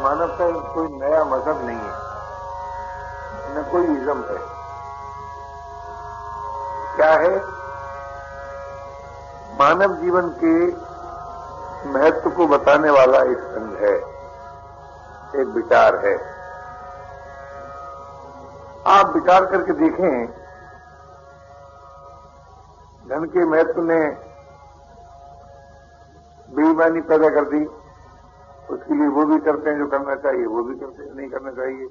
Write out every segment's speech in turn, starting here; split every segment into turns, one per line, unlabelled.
मानव का कोई नया मज़हब नहीं है। न कोई इज्म है। क्या है? मानव जीवन के महत्व को बताने वाला एक संघ है, एक विचार है। आप विचार करके देखें, धन के महत्व ने बेईमानी पैदा कर दी। उसके लिए वो भी करते हैं जो करना चाहिए, वो भी करते हैं, नहीं करना चाहिए।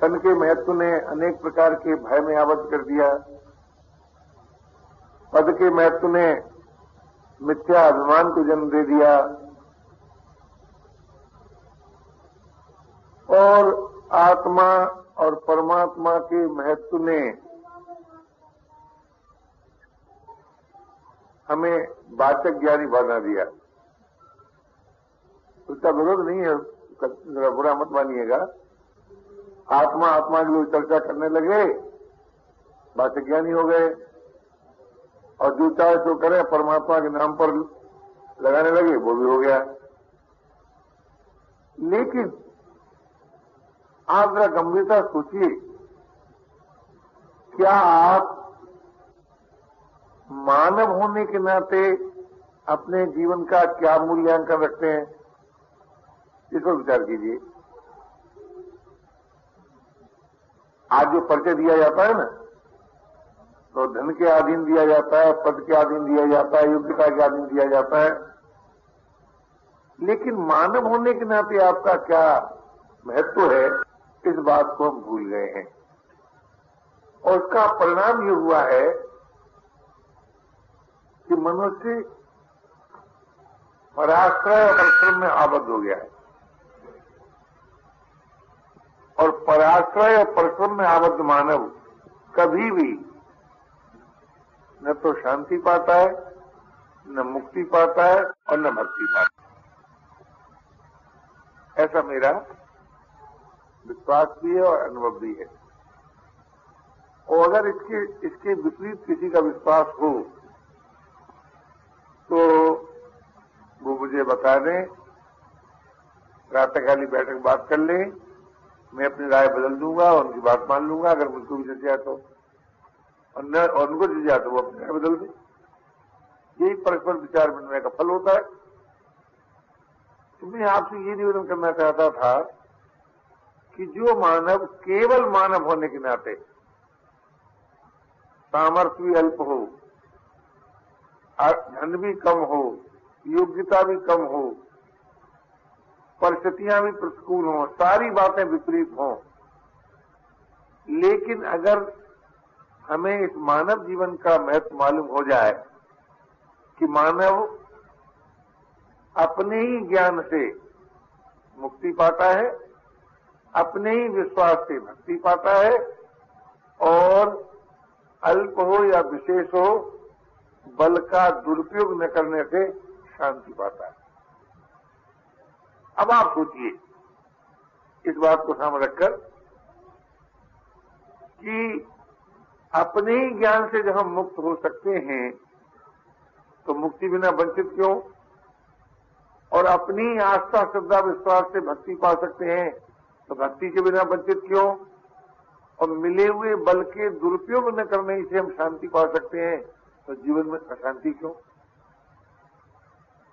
धन के महत्व ने अनेक प्रकार के भय में आबद्ध कर दिया। पद के महत्व ने मिथ्या अभिमान को जन्म दे दिया। और आत्मा और परमात्मा के महत्व ने हमें वाचक ज्ञानी बना दिया। उसका विरोध नहीं है। बुरा मत मानिएगा। आत्मा आत्मा की चर्चा करने लगे वाचक ज्ञानी हो गए, और जो चाहे सो करे, परमात्मा के नाम पर लगाने लगे, वो भी हो गया। लेकिन आप जरा गंभीरता सोचिए, क्या आप मानव होने के नाते अपने जीवन का क्या मूल्यांकन रखते हैं? इस पर विचार कीजिए? आज जो परिचय दिया जाता है ना तो धन के अधीन दिया जाता है, पद के अधीन दिया जाता है, योग्यता के अधीन दिया जाता है। लेकिन मानव होने के नाते आपका क्या महत्व है, इस बात को हम भूल गए हैं। और उसका परिणाम ये हुआ है कि मनुष्य पराश्रय और परिश्रम में आबद्ध हो गया है। और पराश्रय और परिश्रम में आबद्ध मानव कभी भी न तो शांति पाता है, न मुक्ति पाता है और न भक्ति पाता है। ऐसा मेरा विश्वास भी है और अनुभव भी है। और अगर इसके इसके विपरीत किसी का विश्वास हो तो वो मुझे बता दें प्रातःकाली बैठक बात कर लें मैं अपनी राय बदल दूँगा और उनकी बात मान लूँगा, अगर मुझको भी जच जाए तो। और न उनको तो वो अपनी राय बदल दे। यही परस्पर विचार विनिमय का फल होता है। तो मैं आपसे ये निवेदन करना चाहता था कि जो मानव, केवल मानव होने के नाते सामर्थ्य भी अल्प हो धन भी कम हो, योग्यता भी कम हो परिस्थितियाँ भी प्रतिकूल हों, सारी बातें विपरीत हों। लेकिन अगर हमें इस मानव जीवन का महत्व मालूम हो जाए कि मानव अपने ही ज्ञान से मुक्ति पाता है, अपने ही विश्वास से भक्ति पाता है, और अल्प हो या विशेष हो, बल का दुरुपयोग न करने से शांति पाता है। अब आप सोचिए, इस बात को सामने रखकर कि अपने ही ज्ञान से जब हम मुक्त हो सकते हैं तो मुक्ति बिना वंचित क्यों? और अपनी आस्था, श्रद्धा, विश्वास से भक्ति पा सकते हैं तो भक्ति के बिना वंचित क्यों? और मिले हुए बल के दुरुपयोग न करने से हम शांति पा सकते हैं तो जीवन में अशांति क्यों?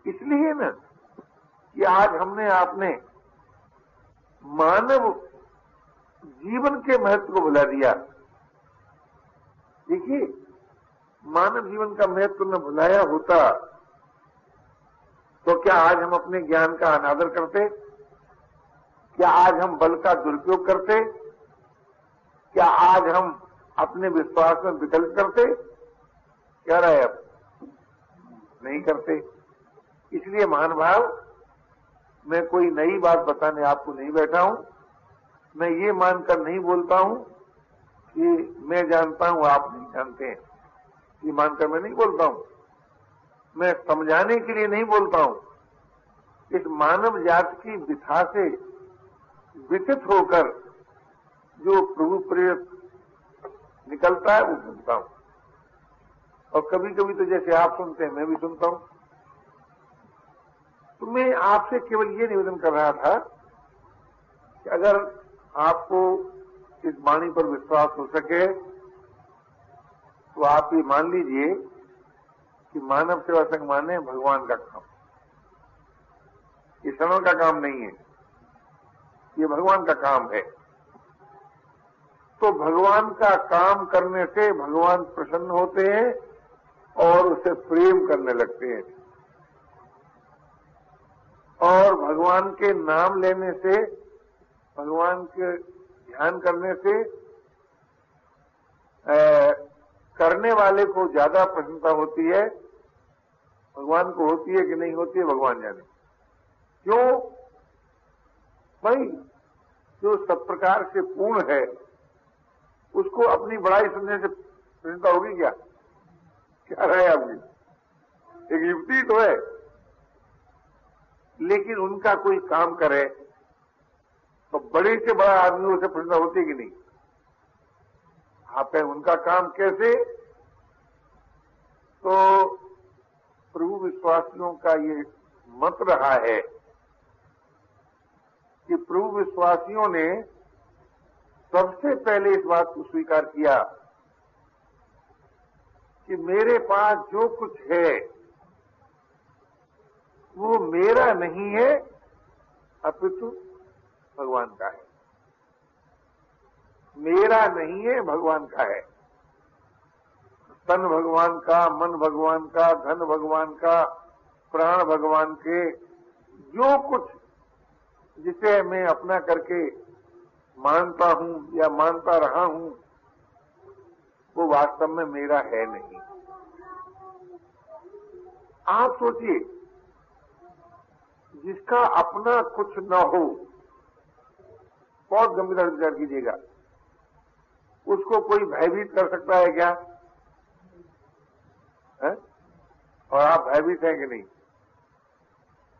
इसलिए ना कि आज हमने आपने मानव जीवन के महत्व को भुला दिया। देखिए, मानव जीवन का महत्व न भुलाया होता तो क्या आज हम अपने ज्ञान का अनादर करते? क्या आज हम बल का दुरुपयोग करते? क्या आज हम अपने विश्वास में विकल्प करते? क्या रहे अब नहीं करते। इसलिए महानुभाव मैं कोई नई बात बताने आपको नहीं बैठा हूँ। मैं ये मानकर नहीं बोलता हूँ कि मैं जानता हूँ, आप नहीं जानते हैं। ये मानकर मैं नहीं बोलता हूँ। मैं समझाने के लिए नहीं बोलता हूँ। इस मानव जाति की विथा से विचित होकर जो प्रभु प्रेरित निकलता है, वो सुनता हूँ। और कभी कभी तो जैसे आप सुनते हैं, मैं भी सुनता हूँ। तो मैं आपसे केवल ये निवेदन कर रहा था कि अगर आपको इस वाणी पर विश्वास हो सके तो आप ये मान लीजिए कि मानव सेवा संघ माने भगवान का काम। ये श्रवण का काम नहीं है। ये भगवान का काम है। तो भगवान का काम करने से भगवान प्रसन्न होते हैं और उसे प्रेम करने लगते हैं। और भगवान के नाम लेने से भगवान के ध्यान करने से आ, करने वाले को ज़्यादा प्रसन्नता होती है। भगवान को होती है कि नहीं होती है भगवान जाने। क्यों? भाई जो सब प्रकार से पूर्ण है उसको अपनी बड़ाई सुनने से प्रसन्नता होगी क्या? क्या रहे आपकी? एक युक्ति तो है। लेकिन उनका कोई काम करे तो बड़े से बड़ा आदमी उसे प्रसन्नता होती कि नहीं? आप है उनका काम कैसे? तो प्रभु विश्वासियों का ये मत रहा है कि प्रभु विश्वासियों ने सबसे पहले इस बात को स्वीकार किया कि मेरे पास जो कुछ है वो मेरा नहीं है, अपितु भगवान का है। मेरा नहीं है, भगवान का है। तन भगवान का, मन भगवान का, धन भगवान का, प्राण भगवान के, जो कुछ जिसे मैं अपना करके मानता हूँ या मानता रहा हूँ, वो वास्तव में मेरा है नहीं। आप सोचिए जिसका अपना कुछ न हो, बहुत गंभीरता विचार कीजिएगा। उसको कोई भयभीत कर सकता है क्या? है? और आप भयभीत हैं कि नहीं?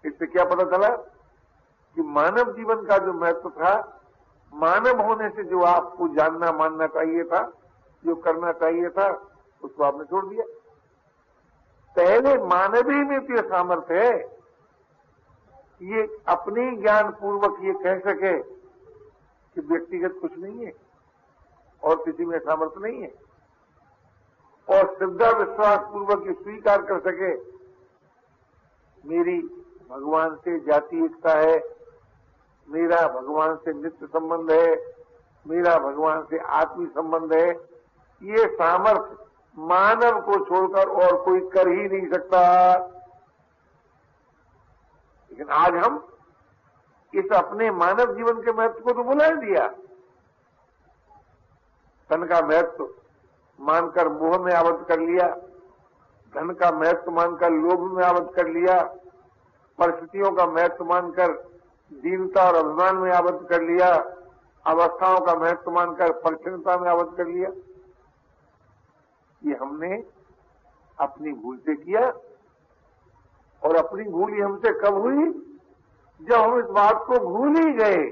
इससे क्या पता चला कि मानव जीवन का जो महत्व था, मानव होने से जो आपको जानना मानना चाहिए था, जो करना चाहिए था, उसको आपने छोड़ दिया। पहले मानवीय में सामर्थ्य है। ये अपने ज्ञान पूर्वक ये कह सके कि व्यक्तिगत कुछ नहीं है, और किसी में सामर्थ्य नहीं है। और श्रद्धा विश्वास पूर्वक ये स्वीकार कर सके, मेरी भगवान से जाति एकता है, मेरा भगवान से नित्य संबंध है, मेरा भगवान से आत्मी संबंध है, ये सामर्थ्य मानव को छोड़कर और कोई कर ही नहीं सकता। लेकिन आज हम इस अपने मानव जीवन के महत्व को तो बुला दिया। धन का महत्व मानकर मोह में आबद्ध कर लिया, धन का महत्व मानकर लोभ में आबद्ध कर लिया, परिस्थितियों का महत्व मानकर दीनता और अभिमान में आबद्ध कर लिया, अवस्थाओं का महत्व मानकर परिचन्नता में आबद्ध कर लिया। ये हमने अपनी भूल से किया। और अपनी भूली हमसे कब हुई, जब हम इस बात को भूल ही गए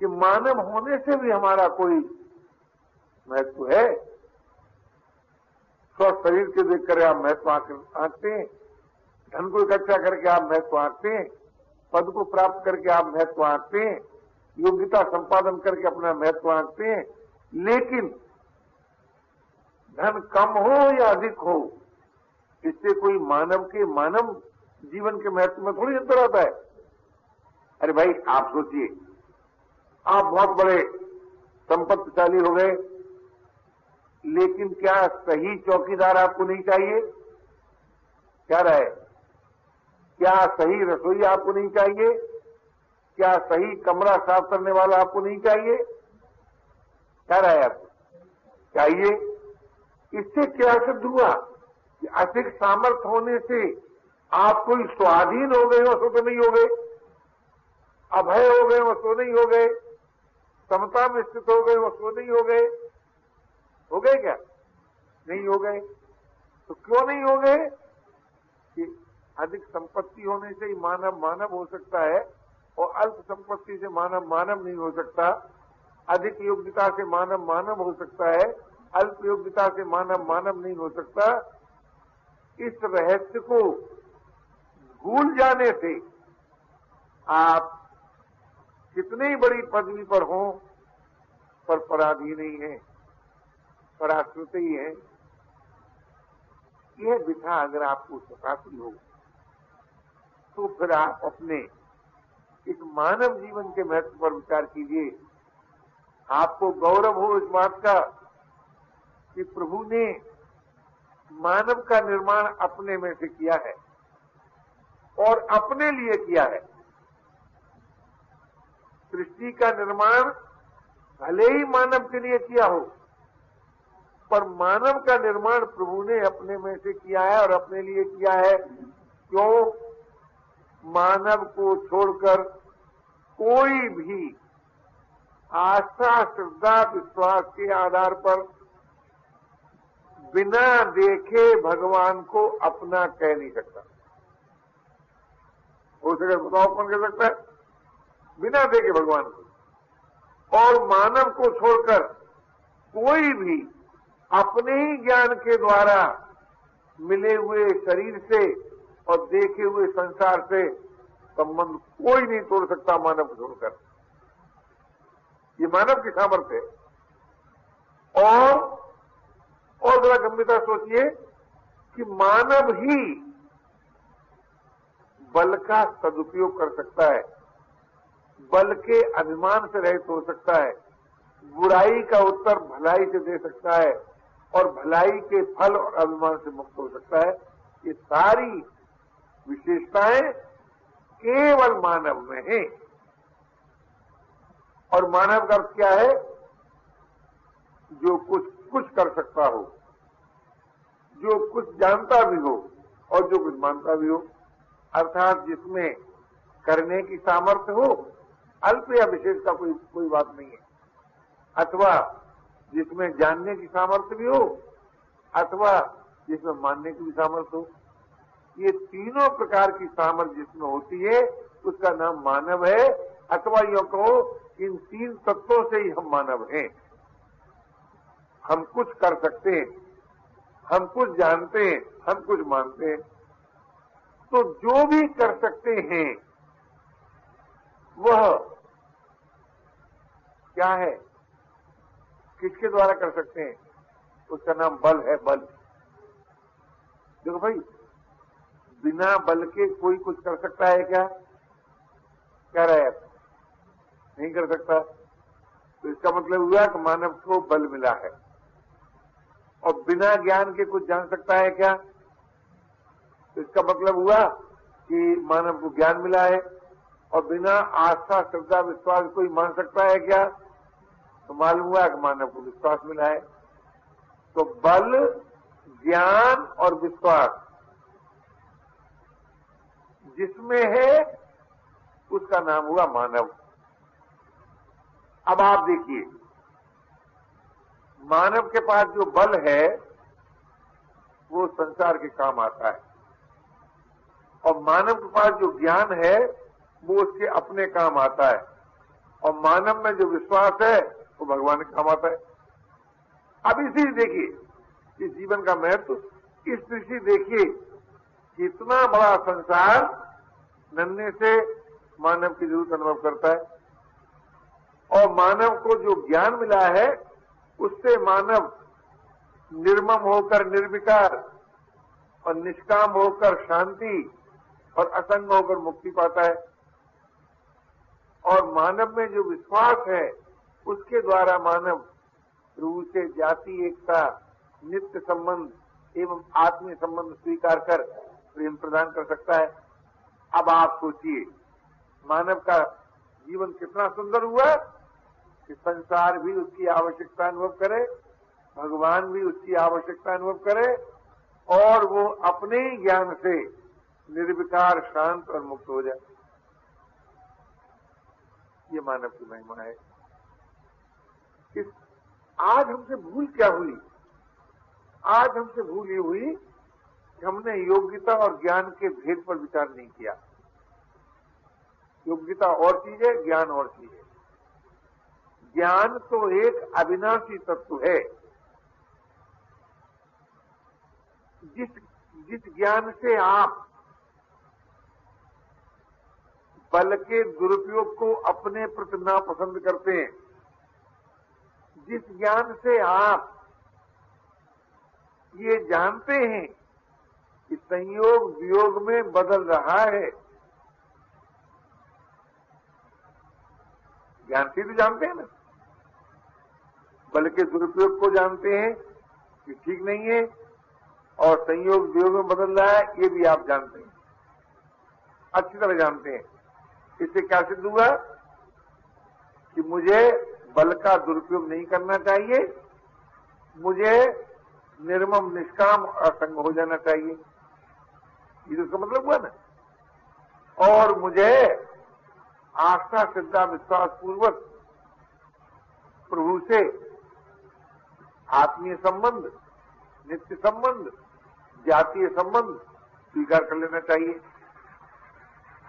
कि मानव होने से भी हमारा कोई महत्व है। स्वस्थ शरीर के देख कर आप महत्व आंकते हैं। धन को इकट्ठा करके आप महत्व आंकते हैं। पद को प्राप्त करके आप महत्व आंकते हैं। योग्यता संपादन करके अपना महत्व आंकते हैं। लेकिन धन कम हो या अधिक हो, इससे कोई मानव के मानव जीवन के महत्व में थोड़ी अंतर आता है। अरे भाई, आप सोचिए, आप बहुत बड़े संपत्तिशाली हो गए, लेकिन क्या सही चौकीदार आपको नहीं चाहिए? क्या रहे क्या सही रसोई आपको नहीं चाहिए? क्या सही कमरा साफ़ करने वाला आपको नहीं चाहिए? क्या रहा है आपको? चाहिए। इससे क्या सिद्ध हुआ? कि अधिक सामर्थ्य होने से आप कोई स्वाधीन हो गए सो तो नहीं हो गए। अभय हो गए सो नहीं हो गए। समता में स्थित हो गए सो नहीं हो गए। हो गए क्या? नहीं हो गए। तो क्यों नहीं हो गए? कि अधिक संपत्ति होने से ही मानव मानव हो सकता है, और अल्प संपत्ति से मानव मानव नहीं हो सकता। अधिक योग्यता से मानव मानव हो सकता है, अल्प योग्यता से मानव मानव नहीं हो सकता। इस रहस्य को भूल जाने से आप कितनी बड़ी पदवी पर हो, पर पराधी नहीं है पराश्रित ही है। यह बिठा अगर आपको सताती हो तो फिर आप अपने इस मानव जीवन के महत्व पर विचार कीजिए। आपको गौरव हो इस बात का कि प्रभु ने मानव का निर्माण अपने में से किया है। और अपने लिए किया है। सृष्टि का निर्माण भले ही मानव के लिए किया हो, पर मानव का निर्माण प्रभु ने अपने में से किया है और अपने लिए किया है। क्यों? मानव को छोड़कर कोई भी आस्था, श्रद्धा, विश्वास के आधार पर बिना देखे भगवान को अपना कह नहीं सकता। हो सके बताओ कौन कह सकता है? बिना देखे भगवान को। और मानव को छोड़कर कोई भी अपने ही ज्ञान के द्वारा मिले हुए शरीर से और देखे हुए संसार से संबंध कोई नहीं तोड़ सकता मानव को छोड़कर। ये मानव की सामर्थ्य है। और और जरा गंभीरता सोचिए कि मानव ही बल का सदुपयोग कर सकता है। बल के अभिमान से रहित हो सकता है। बुराई का उत्तर भलाई से दे सकता है और भलाई के फल और अभिमान से मुक्त हो सकता है। ये सारी विशेषताएँ केवल मानव में है। और मानव का अर्थ क्या है? जो कुछ कुछ कर सकता हो, जो कुछ जानता भी हो और जो कुछ मानता भी हो। अर्थात जिसमें करने की सामर्थ्य हो, अल्प या विशेष का कोई कोई बात नहीं है। अथवा जिसमें जानने की सामर्थ्य भी हो, अथवा जिसमें मानने की भी सामर्थ्य हो। ये तीनों प्रकार की सामर्थ्य जिसमें होती है, उसका नाम मानव है। अथवा यो कहो, इन तीन तत्वों से ही हम मानव हैं। हम कुछ कर सकते हैं, हम कुछ जानते हैं, हम कुछ मानते हैं। तो जो भी कर सकते हैं, वह क्या है? किसके द्वारा कर सकते हैं? उसका नाम बल है, बल। देखो भाई, बिना बल के कोई कुछ कर सकता है क्या? क्या रहे नहीं कर सकता। तो इसका मतलब हुआ कि मानव को बल मिला है। और बिना ज्ञान के कुछ जान सकता है क्या? तो इसका मतलब हुआ कि मानव को ज्ञान मिला है और बिना आस्था, श्रद्धा, विश्वास कोई मान सकता है क्या? तो मालूम हुआ कि मानव को विश्वास मिला है। तो बल, ज्ञान और विश्वास जिसमें है, उसका नाम हुआ मानव। अब आप देखिए, मानव के पास जो बल है, वो संसार के काम आता है। और मानव के पास जो ज्ञान है, वो उसके अपने काम आता है। और मानव में जो विश्वास है, वो भगवान के काम आता है। अब इसी देखिए, इस जीवन का महत्व, इस दृष्टि देखिए, कितना बड़ा संसार नन्हे से मानव की ज़रूरत अनुभव करता है। और मानव को जो ज्ञान मिला है, उससे मानव निर्मम होकर निर्विकार और निष्काम होकर शांति और असंग होकर मुक्ति पाता है। और मानव में जो विश्वास है, उसके द्वारा मानव प्रभु से जाति, एकता, नित्य संबंध एवं आत्मीय संबंध स्वीकार कर प्रेम प्रदान कर सकता है। अब आप सोचिए, मानव का जीवन कितना सुंदर हुआ कि संसार भी उसकी आवश्यकता अनुभव करे, भगवान भी उसकी आवश्यकता अनुभव करे, और वो अपने ही ज्ञान से निर्विकार शांत और मुक्त हो जाए। ये मानव की महिमा है। इस आज हमसे भूल क्या हुई? आज हमसे भूल ये हुई कि हमने योग्यता और ज्ञान के भेद पर विचार नहीं किया। योग्यता और चीज़ है, ज्ञान और चीज़ है। ज्ञान तो एक अविनाशी तत्व है। जिस जिस ज्ञान से आप बल के दुरुपयोग को अपने प्रति नापसंद करते हैं। जिस ज्ञान से आप ये जानते हैं कि संयोग वियोग में बदल रहा है, ज्ञान से तो जानते हैं ना। बल के दुरुपयोग को जानते हैं कि ठीक नहीं है और संयोग वियोग में बदल रहा है, ये भी आप जानते हैं। अच्छी तरह जानते हैं। इससे क्या सिद्ध हुआ? कि मुझे बल का दुरुपयोग नहीं करना चाहिए, मुझे निर्मम, निष्काम, असंग हो जाना चाहिए। ये तो इसका मतलब हुआ ना? और मुझे आस्था, श्रद्धा, विश्वास पूर्वक प्रभु से आत्मीय संबंध, नित्य संबंध, जातीय संबंध स्वीकार कर लेना चाहिए।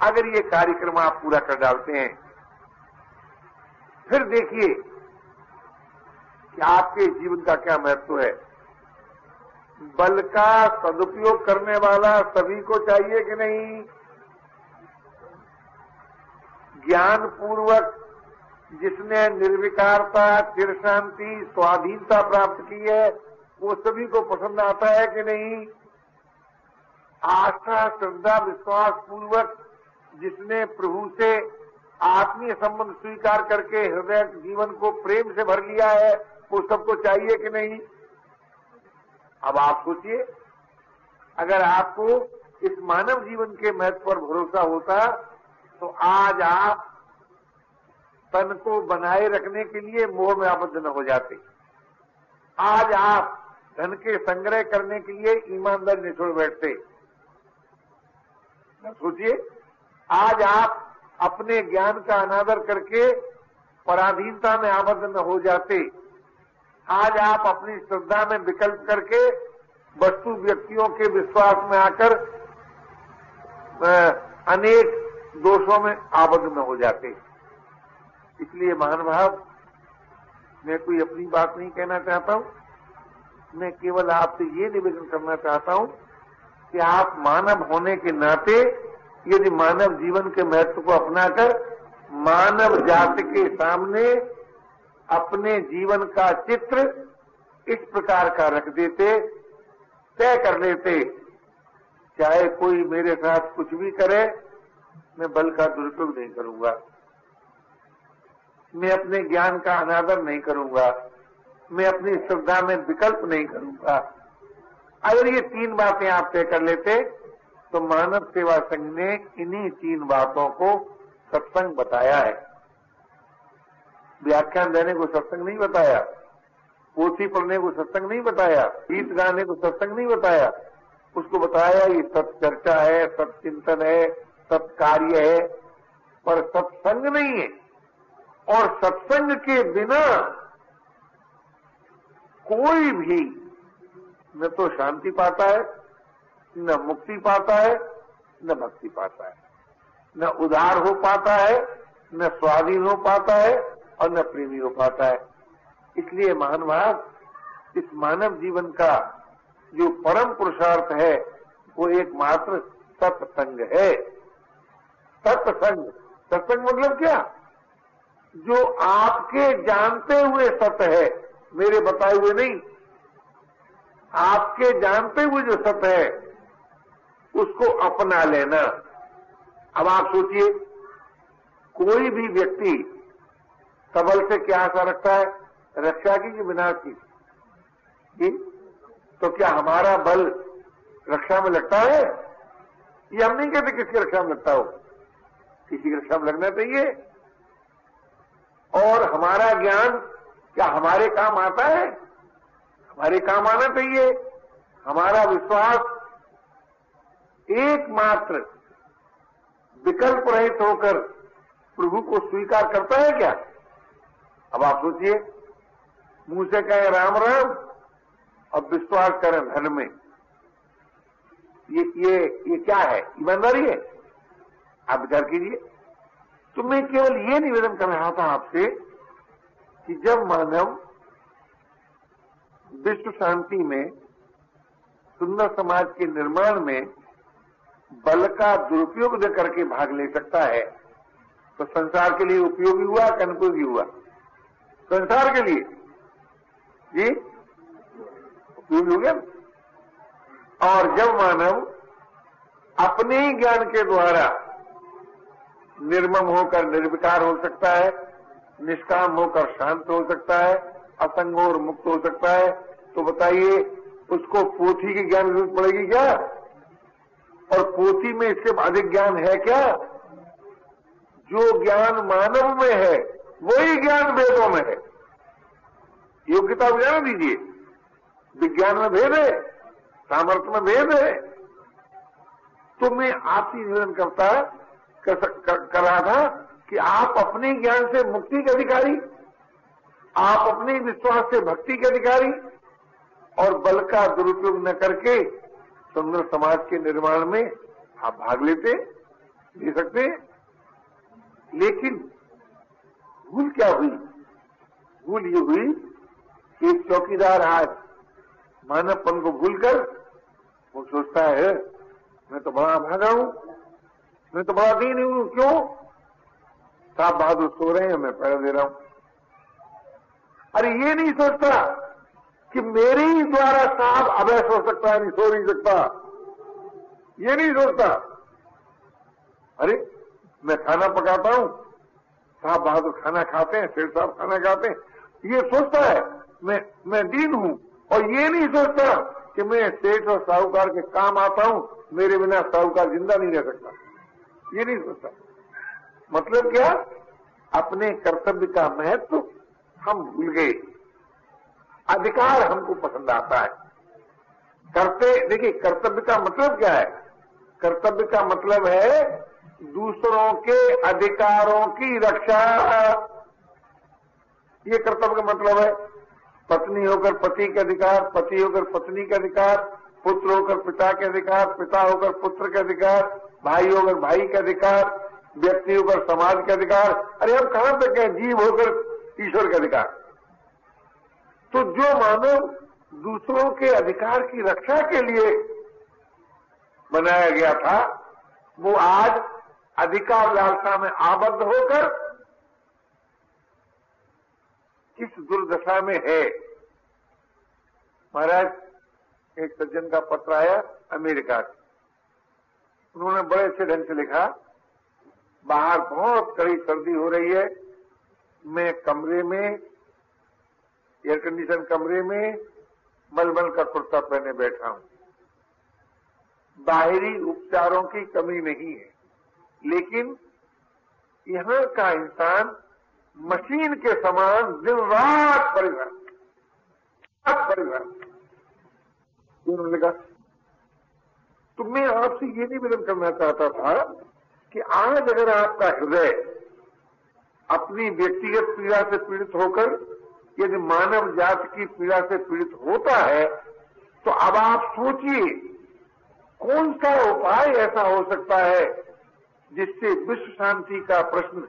अगर ये कार्यक्रम आप पूरा कर डालते हैं, फिर देखिए कि आपके जीवन का क्या महत्व है। बल का सदुपयोग करने वाला सभी को चाहिए कि नहीं? ज्ञान पूर्वक जिसने निर्विकारता चिर शांति, स्वाधीनता प्राप्त की है, वो सभी को पसंद आता है कि नहीं? आस्था, श्रद्धा विश्वास पूर्वक जिसने प्रभु से आत्मीय संबंध स्वीकार करके हृदय जीवन को प्रेम से भर लिया है, वो सबको चाहिए कि नहीं? अब आप सोचिए, अगर आपको इस मानव जीवन के महत्व पर भरोसा होता तो आज आप तन को बनाए रखने के लिए मोह में आबद्ध न हो जाते। आज आप धन के संग्रह करने के लिए ईमानदार नहीं छोड़ बैठते। सोचिए आज आप अपने ज्ञान का अनादर करके पराधीनता में आबद्ध हो जाते। आज आप अपनी श्रद्धा में विकल्प करके वस्तु व्यक्तियों के विश्वास में आकर अनेक दोषों में आबद्ध न हो जाते। इसलिए महानुभाव मैं कोई अपनी बात नहीं कहना चाहता हूँ। मैं केवल आपसे ये निवेदन करना चाहता हूँ कि आप मानव होने के नाते यदि मानव जीवन के महत्व को अपनाकर मानव जाति के सामने अपने जीवन का चित्र इस प्रकार का रख देते, तय कर लेते, चाहे कोई मेरे साथ कुछ भी करे, मैं बल का दुरुपयोग नहीं करूँगा। मैं अपने ज्ञान का अनादर नहीं करूँगा। मैं अपनी श्रद्धा में विकल्प नहीं करूँगा। अगर ये तीन बातें आप तय कर लेते तो मानव सेवा संघ ने इन्हीं तीन बातों को सत्संग बताया है। व्याख्यान देने को सत्संग नहीं बताया। पोथी पढ़ने को सत्संग नहीं बताया। गीत गाने को सत्संग नहीं बताया। उसको बताया ये सत्चर्चा है, सत्चिंतन है, सत्कार्य है, पर सत्संग नहीं है। और सत्संग के बिना कोई भी न तो शांति पाता है न मुक्ति पाता है, न भक्ति पाता है। न उदार हो पाता है, न स्वाधीन हो पाता है और न प्रेमी हो पाता है। इसलिए महानुभाव इस मानव जीवन का जो परम पुरुषार्थ है, वो एकमात्र सत्संग है। सत्संग। सत्संग मतलब क्या? जो आपके जानते हुए सत्य है, मेरे बताए हुए नहीं। आपके जानते हुए जो सत्य है उसको अपना लेना। अब आप सोचिए, कोई भी व्यक्ति सबल से क्या आशा रखता है? रक्षा की कि विनाश की? जी? तो क्या हमारा बल रक्षा में लगता है? ये हम नहीं कहते किसकी रक्षा में लगता हो? किसी की रक्षा में लगना चाहिए। और हमारा ज्ञान क्या हमारे काम आता है? हमारे काम आना चाहिए। हमारा विश्वास एकमात्र विकल्प रहित होकर प्रभु को स्वीकार करता है क्या? अब आप सोचिए, मुँह से कहें राम राम और विश्वास करें धन में। ये ये ये क्या है? ईमानदारी है? आप विचार कीजिए। तो मैं केवल ये निवेदन कर रहा था आपसे कि जब मानव विश्व शांति में, सुंदर समाज के निर्माण में बल का दुरुपयोग करके भाग ले सकता है तो संसार के लिए उपयोगी हुआ कि अनुपयोगी हुआ? संसार के लिए। जी? उपयोगी हो गया? और जब मानव अपने ही ज्ञान के द्वारा निर्मम होकर निर्विकार हो सकता है, निष्काम होकर शांत हो सकता है, असंग और मुक्त हो सकता है तो बताइए, उसको पोथी की ज्ञान ज़रूरत पड़ेगी क्या? और पोथी में इसके अधिक ज्ञान है क्या? जो ज्ञान मानव में है वही ज्ञान वेदों में है। योग्यता ज्ञान दीजिए विज्ञान में भेद है सामर्थ्य में भेद है। तो मैं आपसे निवेदन करता कर, कर, कर रहा था कि आप अपने ज्ञान से मुक्ति के अधिकारी आप अपने विश्वास से भक्ति के अधिकारी और बल का दुरुपयोग न करके सुंदर समाज के निर्माण में आप भाग लेते, ले सकते। लेकिन भूल क्या हुई? भूल ये हुई कि चौकीदार आज मानवपन को भूलकर वो सोचता है, मैं तो बड़ा भागा हूँ, मैं तो बड़ा दीन हूँ, क्यों? साहब बहादुर सो रहे हैं, मैं पैर दे रहा हूँ। अरे ये नहीं सोचता। कि मेरे ही द्वारा साहब अवैध हो सकता है, नहीं सो नहीं सकता। ये नहीं सोचता। अरे, मैं खाना पकाता हूँ साहब बहादुर खाना खाते हैं शेर साहब खाना खाते हैं। ये सोचता है, मैं मैं दीन हूँ, और ये नहीं सोचता कि मैं सेठ और साहूकार के काम आता हूँ, मेरे बिना साहूकार ज़िंदा नहीं रह सकता। ये नहीं सोचता। मतलब क्या? अपने कर्तव्य का महत्व हम भूल गए। अधिकार हमको पसंद आता है। करते, देखिए, कर्तव्य का मतलब क्या है? कर्तव्य का मतलब है दूसरों के अधिकारों की रक्षा। ये कर्तव्य का मतलब है। पत्नी होकर पति के अधिकार, पति होकर पत्नी के अधिकार, पुत्र होकर पिता के अधिकार, पिता होकर पुत्र के अधिकार, भाई होकर भाई के अधिकार, व्यक्ति होकर समाज के अधिकार। अरे, हम कहाँ तक हैं? जीव होकर ईश्वर के अधिकार। तो जो मानव दूसरों के अधिकार की रक्षा के लिए बनाया गया था, वो आज अधिकार लालसा में आबद्ध होकर किस दुर्दशा में है? महाराज, एक सज्जन का पत्र आया अमेरिका से। उन्होंने बड़े अच्छे ढंग से लिखा, बाहर बहुत कड़ी सर्दी हो रही है, मैं कमरे में एयर कंडीशन कमरे में मलमल का कुर्ता पहने बैठा हूँ। बाहरी उपचारों की कमी नहीं है, लेकिन यहाँ का इंसान मशीन के समान दिन रात परिवार परिवार। उन्होंने कहा तो मैं आपसे ये निवेदन करना चाहता था कि आज अगर आपका हृदय अपनी व्यक्तिगत पीड़ा से पीड़ित होकर यदि मानव जाति की पीड़ा से पीड़ित होता है तो अब आप सोचिए, कौन सा उपाय ऐसा हो सकता है जिससे विश्व शांति का प्रश्न,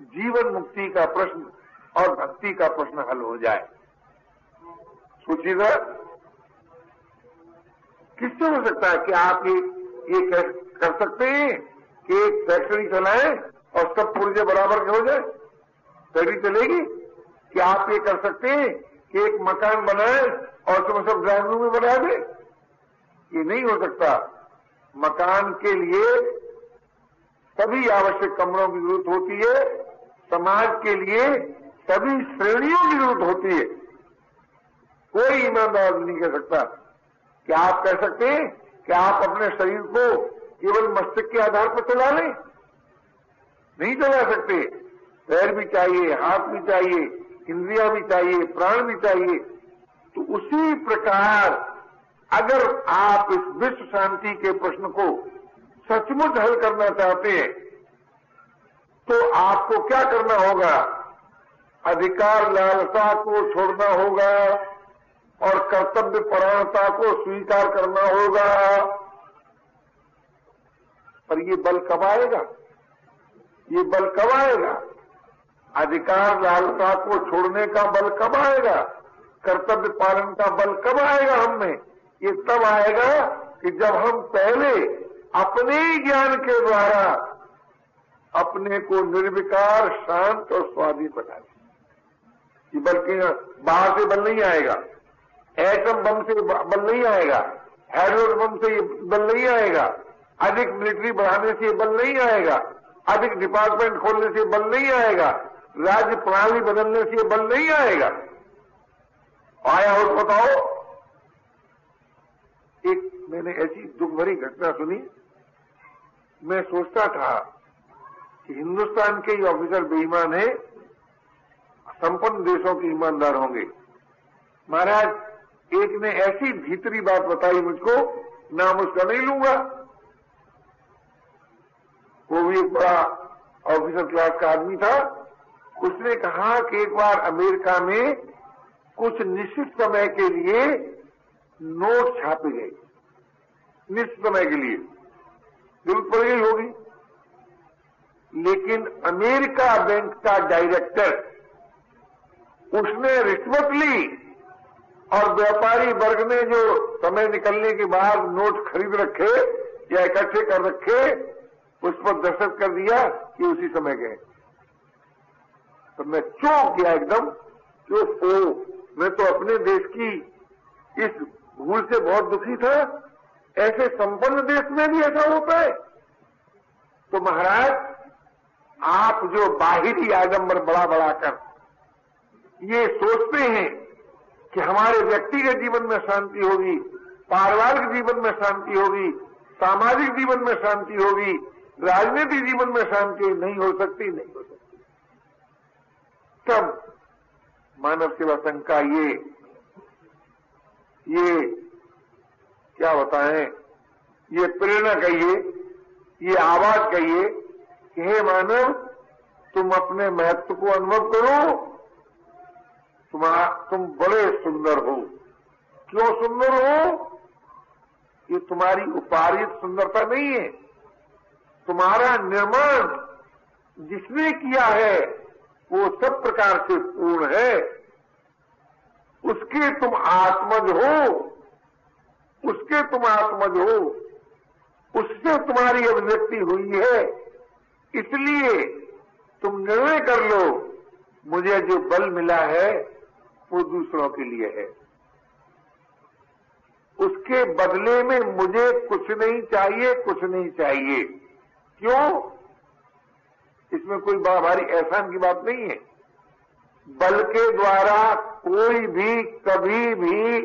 जीवन मुक्ति का प्रश्न और भक्ति का प्रश्न हल हो जाए? सोचिएगा किससे हो सकता है कि आप ये ये कर सकते हैं कि एक फैक्ट्री चलाएँ और सब पुर्जे बराबर के हो जाए? फैक्ट्री चलेगी। कि आप ये कर सकते हैं कि एक मकान बनाए और उसमें सब ड्राइंग रूम में बना दे। ये नहीं हो सकता। मकान के लिए सभी आवश्यक कमरों की ज़रूरत होती है। समाज के लिए सभी श्रेणियों की ज़रूरत होती है। कोई ईमानदार नहीं कह सकता। क्या आप कह सकते हैं कि आप अपने शरीर को केवल मस्तिष्क के आधार पर चला लें? नहीं चला सकते। पैर भी चाहिए, हाथ भी चाहिए। इंद्रिया भी चाहिए, प्राण भी चाहिए तो उसी प्रकार अगर आप इस विश्व शांति के प्रश्न को सचमुच हल करना चाहते हैं तो आपको क्या करना होगा? अधिकार लालसा को छोड़ना होगा और कर्तव्य परायणता को स्वीकार करना होगा। पर ये बल कब आएगा? ये बल कब आएगा? अधिकार लालसा को छोड़ने का बल कब आएगा? कर्तव्य पालन का बल कब आएगा हमें? ये तब आएगा कि जब हम पहले अपने ही ज्ञान के द्वारा अपने को निर्विकार, शांत और स्वाधीन बना दी बल्कि बाहर से बल नहीं आएगा। एटम बम से बल नहीं आएगा। हाइड्रोजन बम से बल नहीं आएगा। अधिक मिलिट्री बढ़ाने से बल नहीं आएगा। अधिक डिपार्टमेंट खोलने से बल नहीं आएगा। राज्य प्रणाली बदलने से बल नहीं आएगा। आया तो बताओ। एक मैंने ऐसी दुख भरी घटना सुनी। मैं सोचता था कि हिंदुस्तान के ये ऑफिसर बेईमान है, संपन्न देशों के ईमानदार होंगे। महाराज, एक ने ऐसी भीतरी बात बताई मुझको, नाम उसका नहीं लूँगा। वो भी एक बड़ा ऑफिसर क्लास का आदमी था। उसने कहा कि एक बार अमेरिका में कुछ निश्चित समय के लिए नोट छापे गए निश्चित समय के लिए। ज़रूरत पड़ गई होगी। लेकिन अमेरिका बैंक का डायरेक्टर उसने रिश्वत ली और व्यापारी वर्ग ने जो समय निकलने के बाद नोट खरीद रखे या इकट्ठे कर रखे, उस पर दस्तखत कर दिया कि उसी समय गए। तो मैं चौंक गया एकदम? कि ओ, मैं तो अपने देश की इस भूल से बहुत दुखी था। ऐसे संपन्न देश में भी ऐसा होता है। तो महाराज, आप जो बाहरी आडंबर बड़ा बड़ा कर ये सोचते हैं कि हमारे व्यक्तिगत जीवन में शांति होगी, पारिवारिक जीवन में शांति होगी, सामाजिक जीवन में शांति होगी, राजनीतिक जीवन में शांति नहीं हो सकती, नहीं हो सकती। तब मानव सेवा संघ का ये ये क्या बताएँ? ये प्रेरणा कहिए, ये आवाज़ कहिए कि हे मानव, तुम अपने महत्व को अनुभव करो। तुम तुम बड़े सुंदर हो। क्यों सुंदर हो? ये तुम्हारी उपारित सुंदरता नहीं है। तुम्हारा निर्माण जिसने किया है वो सब प्रकार से पूर्ण है। उसके तुम आत्मज हो। उसके तुम आत्मज हो। उससे तुम्हारी अभिव्यक्ति हुई है। इसलिए तुम निर्णय कर लो, मुझे जो बल मिला है, वो दूसरों के लिए है। उसके बदले में मुझे कुछ नहीं चाहिए, कुछ नहीं चाहिए। क्यों? इसमें कोई भारी एहसान की बात नहीं है। बल के द्वारा कोई भी, कभी भी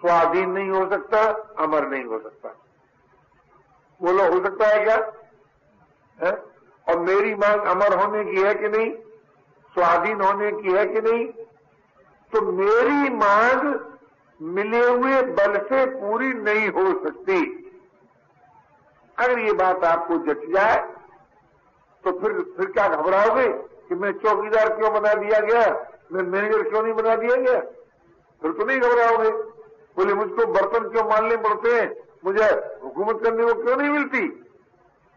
स्वाधीन नहीं हो सकता, अमर नहीं हो सकता। बोलो, हो सकता है क्या? है? और मेरी मांग अमर होने की है कि नहीं? स्वाधीन होने की है कि नहीं? तो मेरी मांग मिले हुए बल से पूरी नहीं हो सकती। अगर ये बात आपको जच जाए तो फिर फिर क्या घबराओगे कि मैं चौकीदार क्यों बना दिया गया? मैं मैनेजर क्यों नहीं बना दिया गया? फिर तो नहीं घबराओगे। बोले, मुझको बर्तन क्यों मानने पड़ते हैं? मुझे हुकूमत करने को क्यों नहीं मिलती?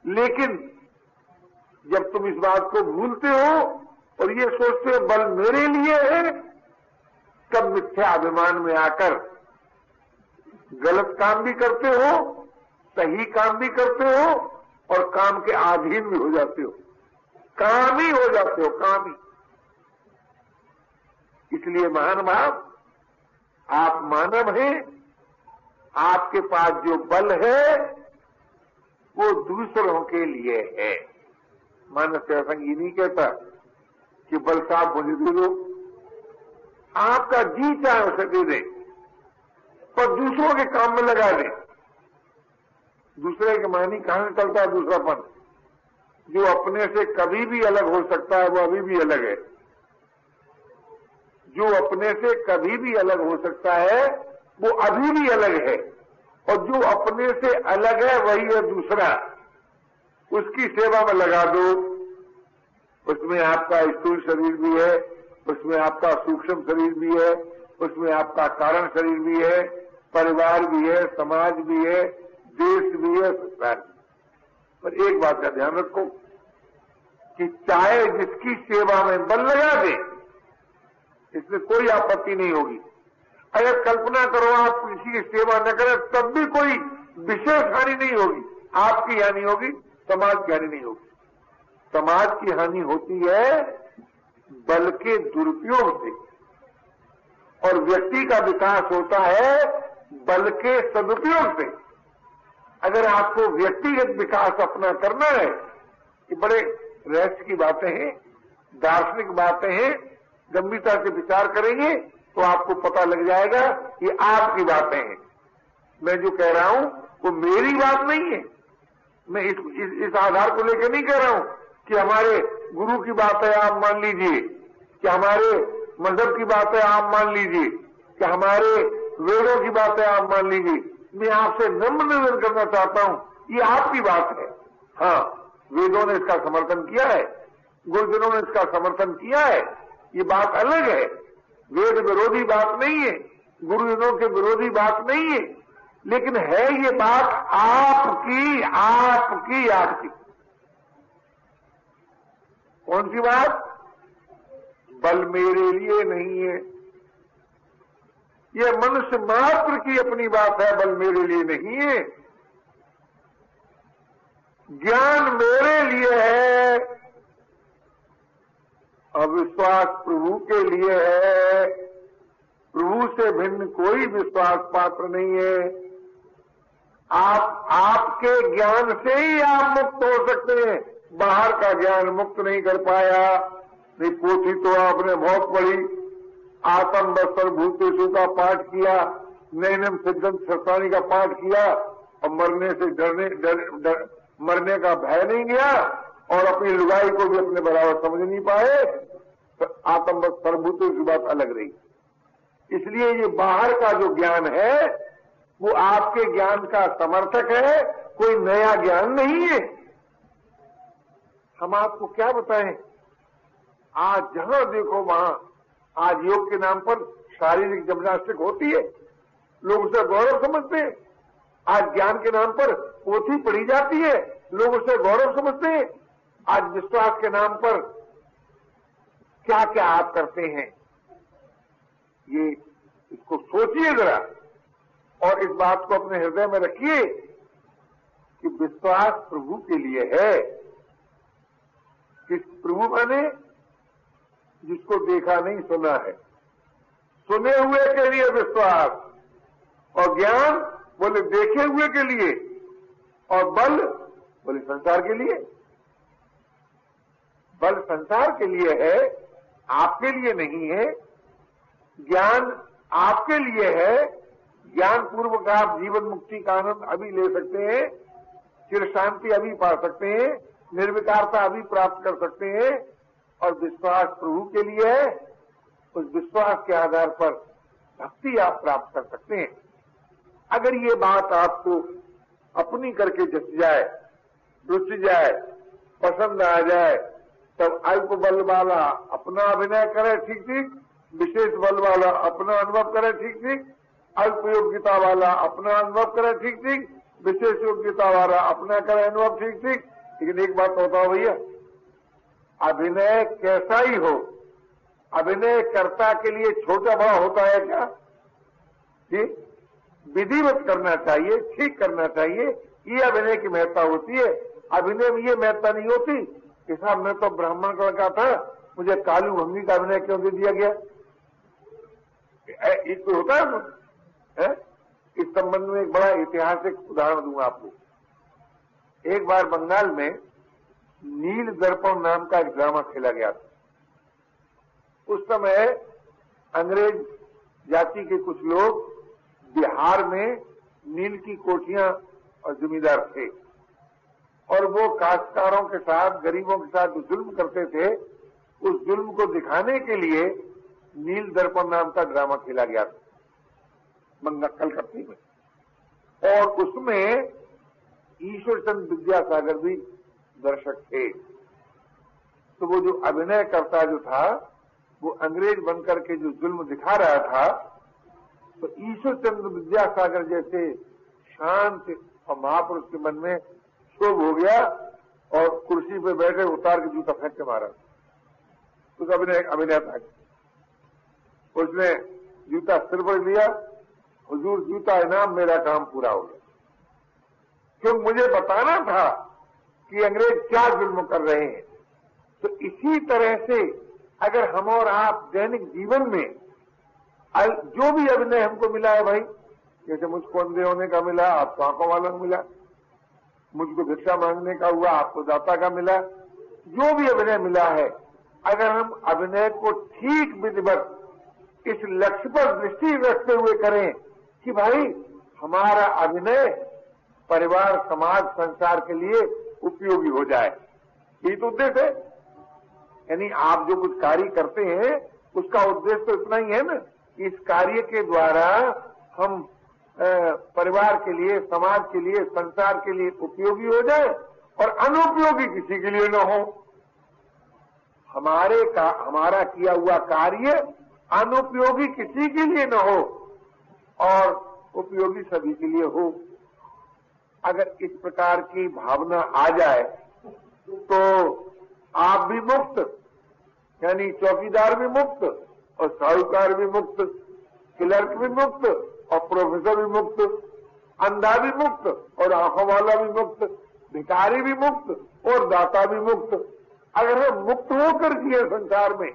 लेकिन जब तुम इस बात को भूलते हो और ये सोचते हो, बल मेरे लिए है, तब मिथ्या अभिमान में आकर गलत काम भी करते हो, सही काम भी करते हो और काम के अधीन भी हो जाते हो। काम ही हो जाते हो, काम ही। इसलिए महान भाव, आप मानव हैं, आपके पास जो बल है, वो दूसरों के लिए है। मानव सेवा ये नहीं कहता कि बल साहब मुझे दे दो। आपका जी चाहे उसे दे दे, पर दूसरों के काम में लगा दे। दूसरे के मानी कहाँ निकलता है दूसरापन जो अपने से कभी भी अलग हो सकता है, वो अभी भी अलग है। जो अपने से कभी भी अलग हो सकता है, वो अभी भी अलग है। और जो अपने से अलग है, वही है दूसरा। उसकी सेवा में लगा दो। उसमें आपका स्थूल शरीर भी है, उसमें आपका सूक्ष्म शरीर भी है, उसमें आपका कारण शरीर भी है, परिवार भी है, समाज भी है देश भी है सरकार भी पर एक बात का ध्यान रखो कि चाहे जिसकी सेवा में बल लगा दे, इसमें कोई आपत्ति नहीं होगी। अगर कल्पना करो आप किसी की सेवा न करें, तब भी कोई विशेष हानि नहीं होगी। आपकी हानि होगी, समाज की हानि नहीं होगी। समाज की हानि होती है बल के दुरुपयोग से। और व्यक्ति का विकास होता है बल के सदुपयोग से। अगर आपको व्यक्तिगत विकास अपना करना है ये बड़े रहस्य की बातें हैं दार्शनिक बातें हैं गंभीरता से विचार करेंगे तो आपको पता लग जाएगा कि आपकी बातें हैं। मैं जो कह रहा हूँ वो मेरी बात नहीं है। मैं इस, इस, इस आधार को लेकर नहीं कह रहा हूँ कि हमारे गुरु की बात है आप मान लीजिए कि हमारे मज़हब की बात है आप मान लीजिए कि हमारे वेदों की बात है आप मान लीजिए। मैं आपसे नम्र निवेदन करना चाहता हूँ। ये आपकी बात है। हाँ वेदों ने इसका समर्थन किया है। गुरुजनों ने इसका समर्थन किया है। ये बात अलग है। वेद विरोधी बात नहीं है। गुरुजनों के विरोधी बात नहीं है। लेकिन है ये बात आपकी आपकी आपकी। कौन सी बात? बल मेरे लिए नहीं है। ये मनुष्य मात्र की अपनी बात है, बल मेरे लिए नहीं है। ज्ञान मेरे लिए है, अविश्वास प्रभु के लिए है। प्रभु से भिन्न कोई विश्वास पात्र नहीं है। आप, आपके ज्ञान से ही आप मुक्त हो सकते हैं। बाहर का ज्ञान मुक्त नहीं कर पाया। नहीं, पोथी तो आपने बहुत पढ़ी। आतम बस्तर भूतेशु का पाठ किया नैनम सिद्धंत सस्तानी का पाठ किया और मरने से डरने डर, डर, मरने का भय नहीं गया और अपनी लुगाई को भी अपने बराबर समझ नहीं पाए तो आतम भूतेशु की बात अलग रही। इसलिए ये बाहर का जो ज्ञान है वो आपके ज्ञान का समर्थक है कोई नया ज्ञान नहीं है। हम आपको क्या बताएँ? आज जहाँ देखो वहाँ। आज योग के नाम पर शारीरिक जिम्नास्टिक होती है। लोग उसे गौरव समझते हैं। आज ज्ञान के नाम पर पोथी पढ़ी जाती है। लोग उसे गौरव समझते हैं। आज विश्वास के नाम पर क्या क्या आप करते हैं, ये इसको सोचिए जरा और इस बात को अपने हृदय में रखिए कि विश्वास प्रभु के लिए है। किस प्रभु माने? जिसको देखा नहीं, सुना है। सुने हुए के लिए विश्वास और ज्ञान, बोले देखे हुए के लिए, और बल, बोले संसार के लिए। बल संसार के लिए है, आपके लिए नहीं है। ज्ञान आपके लिए है। ज्ञान पूर्वक आप जीवन मुक्ति का आनंद अभी ले सकते हैं चिर शांति अभी पा सकते हैं, निर्विकारता अभी प्राप्त कर सकते हैं और विश्वास प्रभु के लिए है, उस विश्वास के आधार पर भक्ति आप प्राप्त कर सकते हैं। अगर ये बात आपको अपनी करके जस जाए, रुच जाए, पसंद आ जाए, तब अल्प बल वाला अपना अभिनय करे ठीक ठीक, विशेष बल वाला अपना अनुभव करे ठीक ठीक, अल्प योग्यता वाला अपना अनुभव करे ठीक ठीक, विशेष योग्यता वाला अपना करे अनुभव ठीक ठीक। लेकिन एक बात बताओ भैया अभिनय कैसा ही हो। अभिनय कर्ता के लिए छोटा बड़ा होता है क्या? जी विधिवत करना चाहिए ठीक करना चाहिए। ये अभिनय की महत्ता होती है। अभिनय में ये महत्ता नहीं होती। कि साहब मैं तो ब्राह्मण का था मुझे कालू भंगी का अभिनय क्यों दे दिया गया? एक तो होता है, है? इस संबंध में एक बड़ा ऐतिहासिक उदाहरण दूँगा आपको। एक बार बंगाल में नील दर्पण नाम का एक ड्रामा खेला गया था। उस समय अंग्रेज़ जाति के कुछ लोग बिहार में नील की कोठियाँ और जमींदार थे और वो काश्तकारों के साथ, गरीबों के साथ जो जुल्म करते थे, उस जुल्म को दिखाने के लिए नील दर्पण नाम का ड्रामा खेला गया था कलकत्ती में। और उसमें ईश्वर चंद विद्यासागर भी दर्शक थे। तो वो जो अभिनय करता जो था, वो अंग्रेज़ बनकर के जो जुल्म दिखा रहा था तो ईश्वर चंद्र विद्यासागर जैसे शांत और महापुरुष के मन में शोभ हो गया और कुर्सी पे बैठे उतार के जूता फेंक के मारा। उस अभिनय अभिनय था। उसने जूता सिर पर लिया। हजूर, जूता इनाम मेरा काम पूरा हो गया। क्यों मुझे बताना था कि अंग्रेज़ क्या जुल्म कर रहे हैं। तो इसी तरह से अगर हम और आप दैनिक जीवन में जो भी अभिनय हमको मिला है भाई, जैसे मुझको अंधे होने का मिला, आपको आँखों वालों को मिला, मुझको भिक्षा मांगने का हुआ, आपको दाता का मिला, जो भी अभिनय मिला है, अगर हम अभिनय को ठीक विधिवत इस लक्ष्य पर दृष्टि रखते हुए करें कि भाई, हमारा अभिनय परिवार, समाज, संसार के लिए उपयोगी हो जाए। यही तो उद्देश्य है। यानी आप जो कुछ कार्य करते हैं, उसका उद्देश्य तो इतना ही है ना कि इस कार्य के द्वारा हम परिवार के लिए, समाज के लिए, संसार के लिए उपयोगी हो जाए और अनुपयोगी किसी के लिए न हो। हमारे का, हमारा किया हुआ कार्य अनुपयोगी किसी के लिए न हो और उपयोगी सभी के लिए हो। अगर इस प्रकार की भावना आ जाए तो आप भी मुक्त, यानी चौकीदार भी मुक्त, और साहूकार भी मुक्त, क्लर्क भी मुक्त, और प्रोफेसर भी मुक्त, अंधा भी मुक्त, और आँखों वाला भी मुक्त भिकारी भी मुक्त, और दाता भी मुक्त। अगर हम मुक्त होकर जिए संसार में,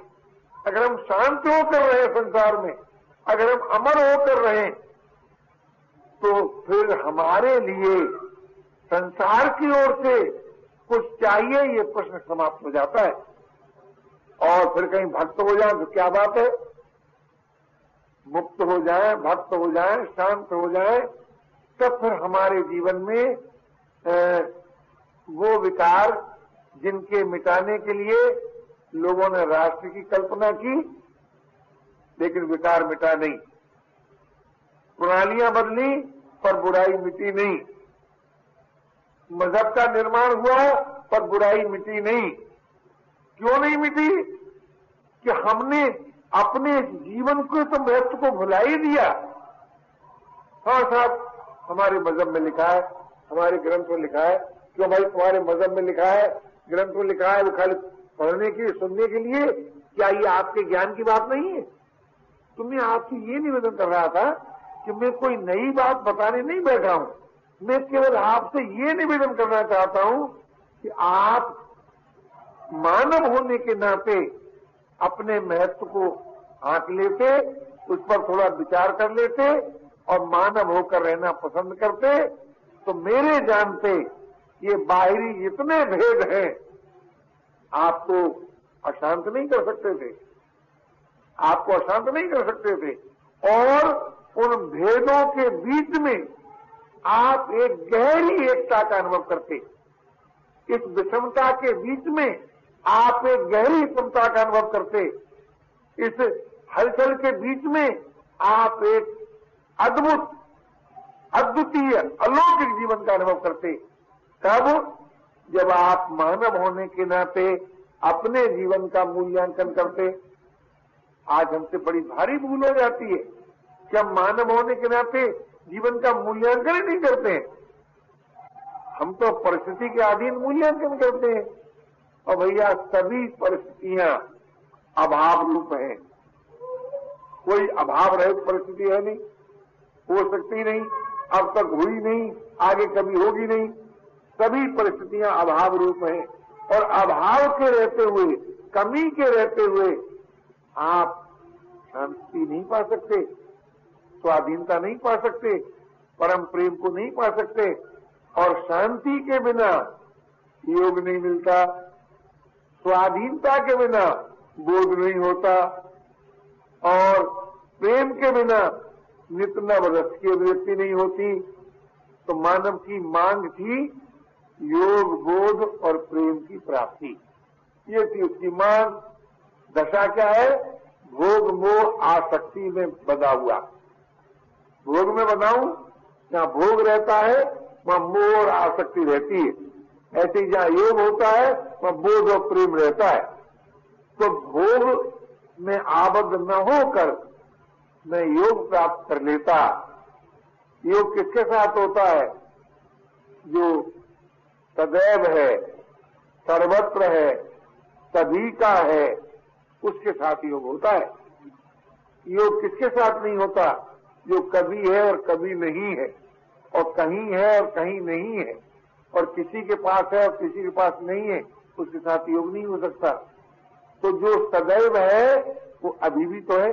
अगर हम शांत होकर रहे संसार में, अगर हम अमर होकर रहे तो फिर हमारे लिए संसार की ओर से कुछ चाहिए, ये प्रश्न समाप्त हो जाता है। और फिर कहीं भक्त हो जाए तो क्या बात है? मुक्त हो जाए, भक्त हो जाए, शांत हो जाए, तब फिर हमारे जीवन में वो विकार जिनके मिटाने के लिए लोगों ने राष्ट्र की कल्पना की, लेकिन विकार मिटा नहीं। प्रणालियाँ बदली पर बुराई मिटी नहीं। मज़हब का निर्माण हुआ, पर बुराई मिटी नहीं। क्यों नहीं मिटी? कि हमने अपने जीवन को तो महत्व को भुला ही दिया। हाँ साहब, हमारे मज़हब में लिखा है, हमारे ग्रंथ में लिखा है, क्यों भाई तुम्हारे मज़हब में लिखा है? ग्रंथ में लिखा है, वो खाली पढ़ने के, सुनने के लिए? क्या ये आपके ज्ञान की बात नहीं है? तुमने आपसे ये निवेदन कर रहा था कि मैं कोई नई बात बताने नहीं बैठा हूँ। मैं केवल आपसे ये निवेदन करना चाहता हूँ कि आप मानव होने के नाते अपने महत्व को आंक लेते, उस पर थोड़ा विचार कर लेते और मानव होकर रहना पसंद करते तो मेरे जानते ये बाहरी जितने भेद हैं आपको अशांत नहीं कर सकते थे। आपको अशांत नहीं कर सकते थे। और उन भेदों के बीच में आप एक गहरी एकता का अनुभव करते। इस विषमता के बीच में आप एक गहरी क्षमता का अनुभव करते। इस हलचल के बीच में आप एक अद्भुत, अद्वितीय, अलौकिक जीवन का अनुभव करते। तब जब आप मानव होने के नाते अपने जीवन का मूल्यांकन करते, आज हमसे बड़ी भारी भूल हो जाती है। कि हम मानव होने के नाते जीवन का मूल्यांकन ही नहीं करते? हैं हम तो परिस्थिति के अधीन मूल्यांकन करते हैं। और भैया, सभी परिस्थितियाँ अभाव रूप है। कोई अभाव रहित परिस्थिति है नहीं। हो सकती नहीं, अब तक हुई नहीं, आगे कभी होगी नहीं। सभी परिस्थितियाँ अभाव रूप हैं। और अभाव के रहते हुए, कमी के रहते हुए आप शांति नहीं पा सकते। स्वाधीनता नहीं पा सकते, परम प्रेम को नहीं पा सकते, और शांति के बिना योग नहीं मिलता, स्वाधीनता के बिना बोध नहीं होता, और प्रेम के बिना नित नव रस की अभिव्यक्ति नहीं होती। तो मानव की मांग थी योग, बोध और प्रेम की प्राप्ति। ये थी उसकी मांग। दशा क्या है? भोग मोह आसक्ति में बदा हुआ। भोग में बनाऊँ जहाँ भोग रहता है, वहाँ मोह और आसक्ति रहती है। ऐसे जहाँ योग होता है, वह बोध और प्रेम रहता है। तो भोग में आबद्ध न होकर मैं योग प्राप्त कर लेता। योग किसके साथ होता है? जो सदैव है, सर्वत्र है सभी का है, उसके साथ योग होता है। योग किसके साथ नहीं होता? जो कभी है और कभी नहीं है, और कहीं है और कहीं नहीं है, और किसी के पास है और किसी के पास नहीं है, उसके साथ योग नहीं हो सकता। तो जो सदैव है, वो अभी भी तो है।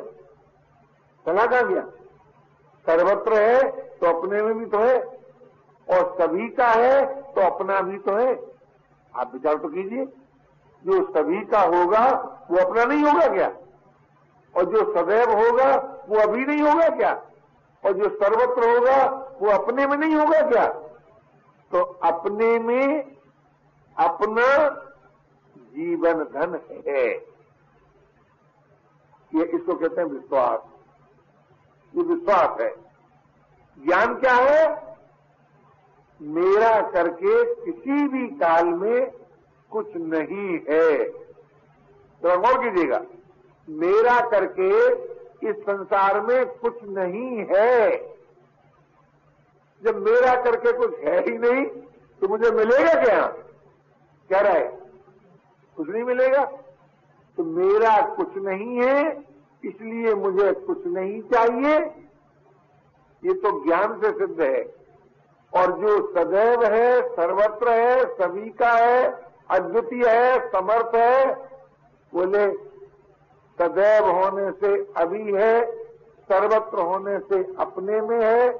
चला कहा गया? सर्वत्र है तो अपने में भी तो है, और सभी का है तो अपना भी तो है। आप विचार तो कीजिए, जो सभी का होगा, वो अपना नहीं होगा क्या? और जो सदैव होगा, वो अभी नहीं होगा क्या? और जो सर्वत्र होगा, वो अपने में नहीं होगा क्या? तो अपने में अपना जीवन धन है। ये इसको कहते हैं विश्वास। ये विश्वास है। ज्ञान क्या है? मेरा करके किसी भी काल में कुछ नहीं है। तो गौर कीजिएगा। मेरा करके इस संसार में कुछ नहीं है। जब मेरा करके कुछ है ही नहीं तो मुझे मिलेगा क्या? कह रहा है, कुछ नहीं मिलेगा। तो मेरा कुछ नहीं है, इसलिए मुझे कुछ नहीं चाहिए। ये तो ज्ञान से सिद्ध है। और जो सदैव है, सर्वत्र है, सभी का है, अद्वितीय है, समर्थ है, बोले सदैव होने से अभी है, सर्वत्र होने से अपने में है,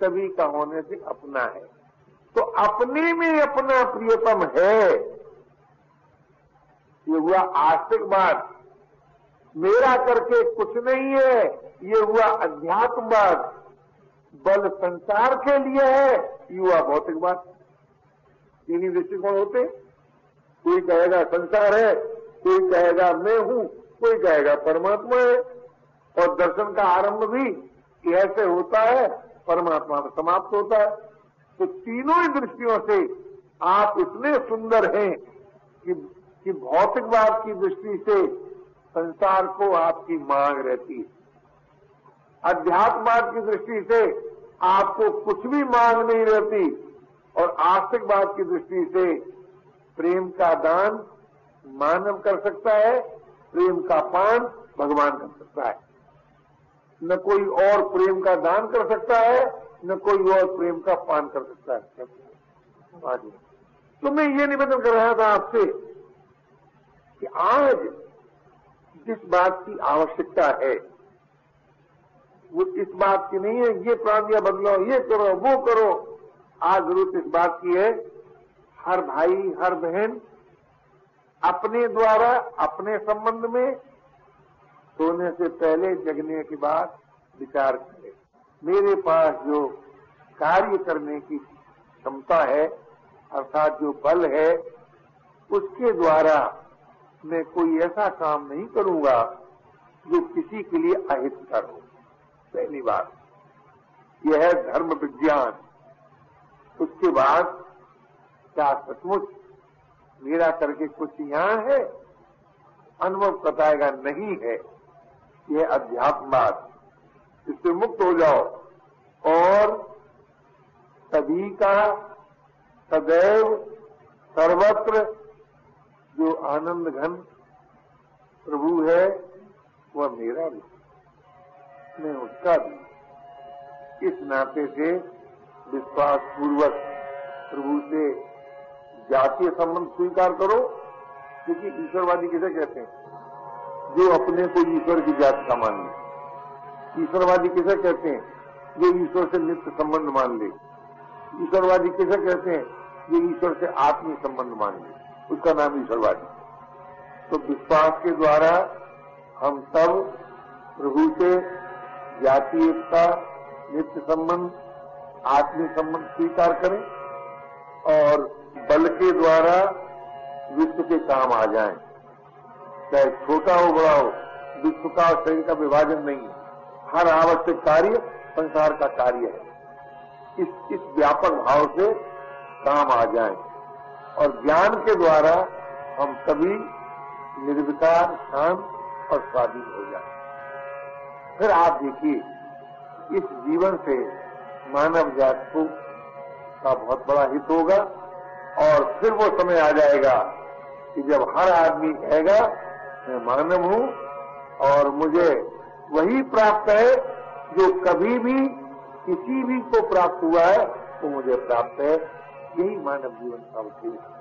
सभी का होने से अपना है। तो अपने में अपना प्रियतम है। ये हुआ आस्तिकवाद मेरा करके कुछ नहीं है, ये हुआ अध्यात्मवाद बल संसार के लिए है युवा भौतिकवाद तीन ही दृष्टिकोण होते। कोई कहेगा संसार है, कोई कहेगा मैं हूँ। कोई कहेगा परमात्मा है और दर्शन का आरंभ भी ऐसे होता है परमात्मा में समाप्त होता है। तो तीनों ही दृष्टियों से आप इतने सुंदर हैं कि, कि भौतिकवाद की दृष्टि से संसार को आपकी मांग रहती है। अध्यात्मवाद की दृष्टि से आपको कुछ भी मांग नहीं रहती और आस्तिकवाद की दृष्टि से प्रेम का दान मानव कर सकता है प्रेम का पान भगवान कर सकता है। न कोई और प्रेम का दान कर सकता है, न कोई और प्रेम का पान कर सकता है। तो मैं ये निवेदन कर रहा था आपसे कि आज जिस बात की आवश्यकता है, वो इस बात की नहीं है, ये प्रांतियाँ बदलो, ये करो, वो करो। आज ज़रूरत इस बात की है, हर भाई, हर बहन अपने द्वारा, अपने संबंध में सोने से पहले जगने के बाद विचार करें। मेरे पास जो कार्य करने की क्षमता है, अर्थात जो बल है, उसके द्वारा मैं कोई ऐसा काम नहीं करूँगा जो किसी के लिए अहितकर हो। पहली बात, यह है धर्म विज्ञान। उसके बाद क्या सचमुच मेरा करके कुछ यहाँ है? अनुभव बताएगा, नहीं है। यह अध्यात्मवाद इससे मुक्त हो जाओ। और सभी का सदैव सर्वत्र जो आनंद घन प्रभु है, वह मेरा भी। मैं उसका भी। इस नाते से विश्वास पूर्वक प्रभु से जातीय संबंध स्वीकार करो, क्योंकि ईश्वरवादी किसे कहते हैं? जो अपने को ईश्वर की जाति का मान ले। ईश्वरवादी किसे कहते हैं? जो ईश्वर से नित्य संबंध मान ले। ईश्वरवादी किसे कहते हैं? जो ईश्वर से आत्मीय संबंध मान ले। उसका नाम ईश्वरवादी। तो विश्वास के द्वारा हम सब प्रभु से जाति एकता, नित्य संबंध, आत्मीय संबंध स्वीकार करें और बल के द्वारा विश्व के काम आ जाए। चाहे छोटा हो, बड़ा हो, विश्व का और शरीर का विभाजन नहीं है। हर आवश्यक कार्य संसार का कार्य है। इस इस व्यापक भाव से काम आ जाए। और ज्ञान के द्वारा हम सभी निर्विकार, शांत और स्वाधीन हो जाए। फिर आप देखिए, इस जीवन से मानव जात को का बहुत बड़ा हित होगा। और फिर वो समय आ जाएगा कि जब हर आदमी कहेगा, मैं मानव हूँ और मुझे वही प्राप्त है जो कभी भी किसी भी को प्राप्त हुआ है, वो मुझे प्राप्त है। यही मानव जीवन का उद्देश्य है।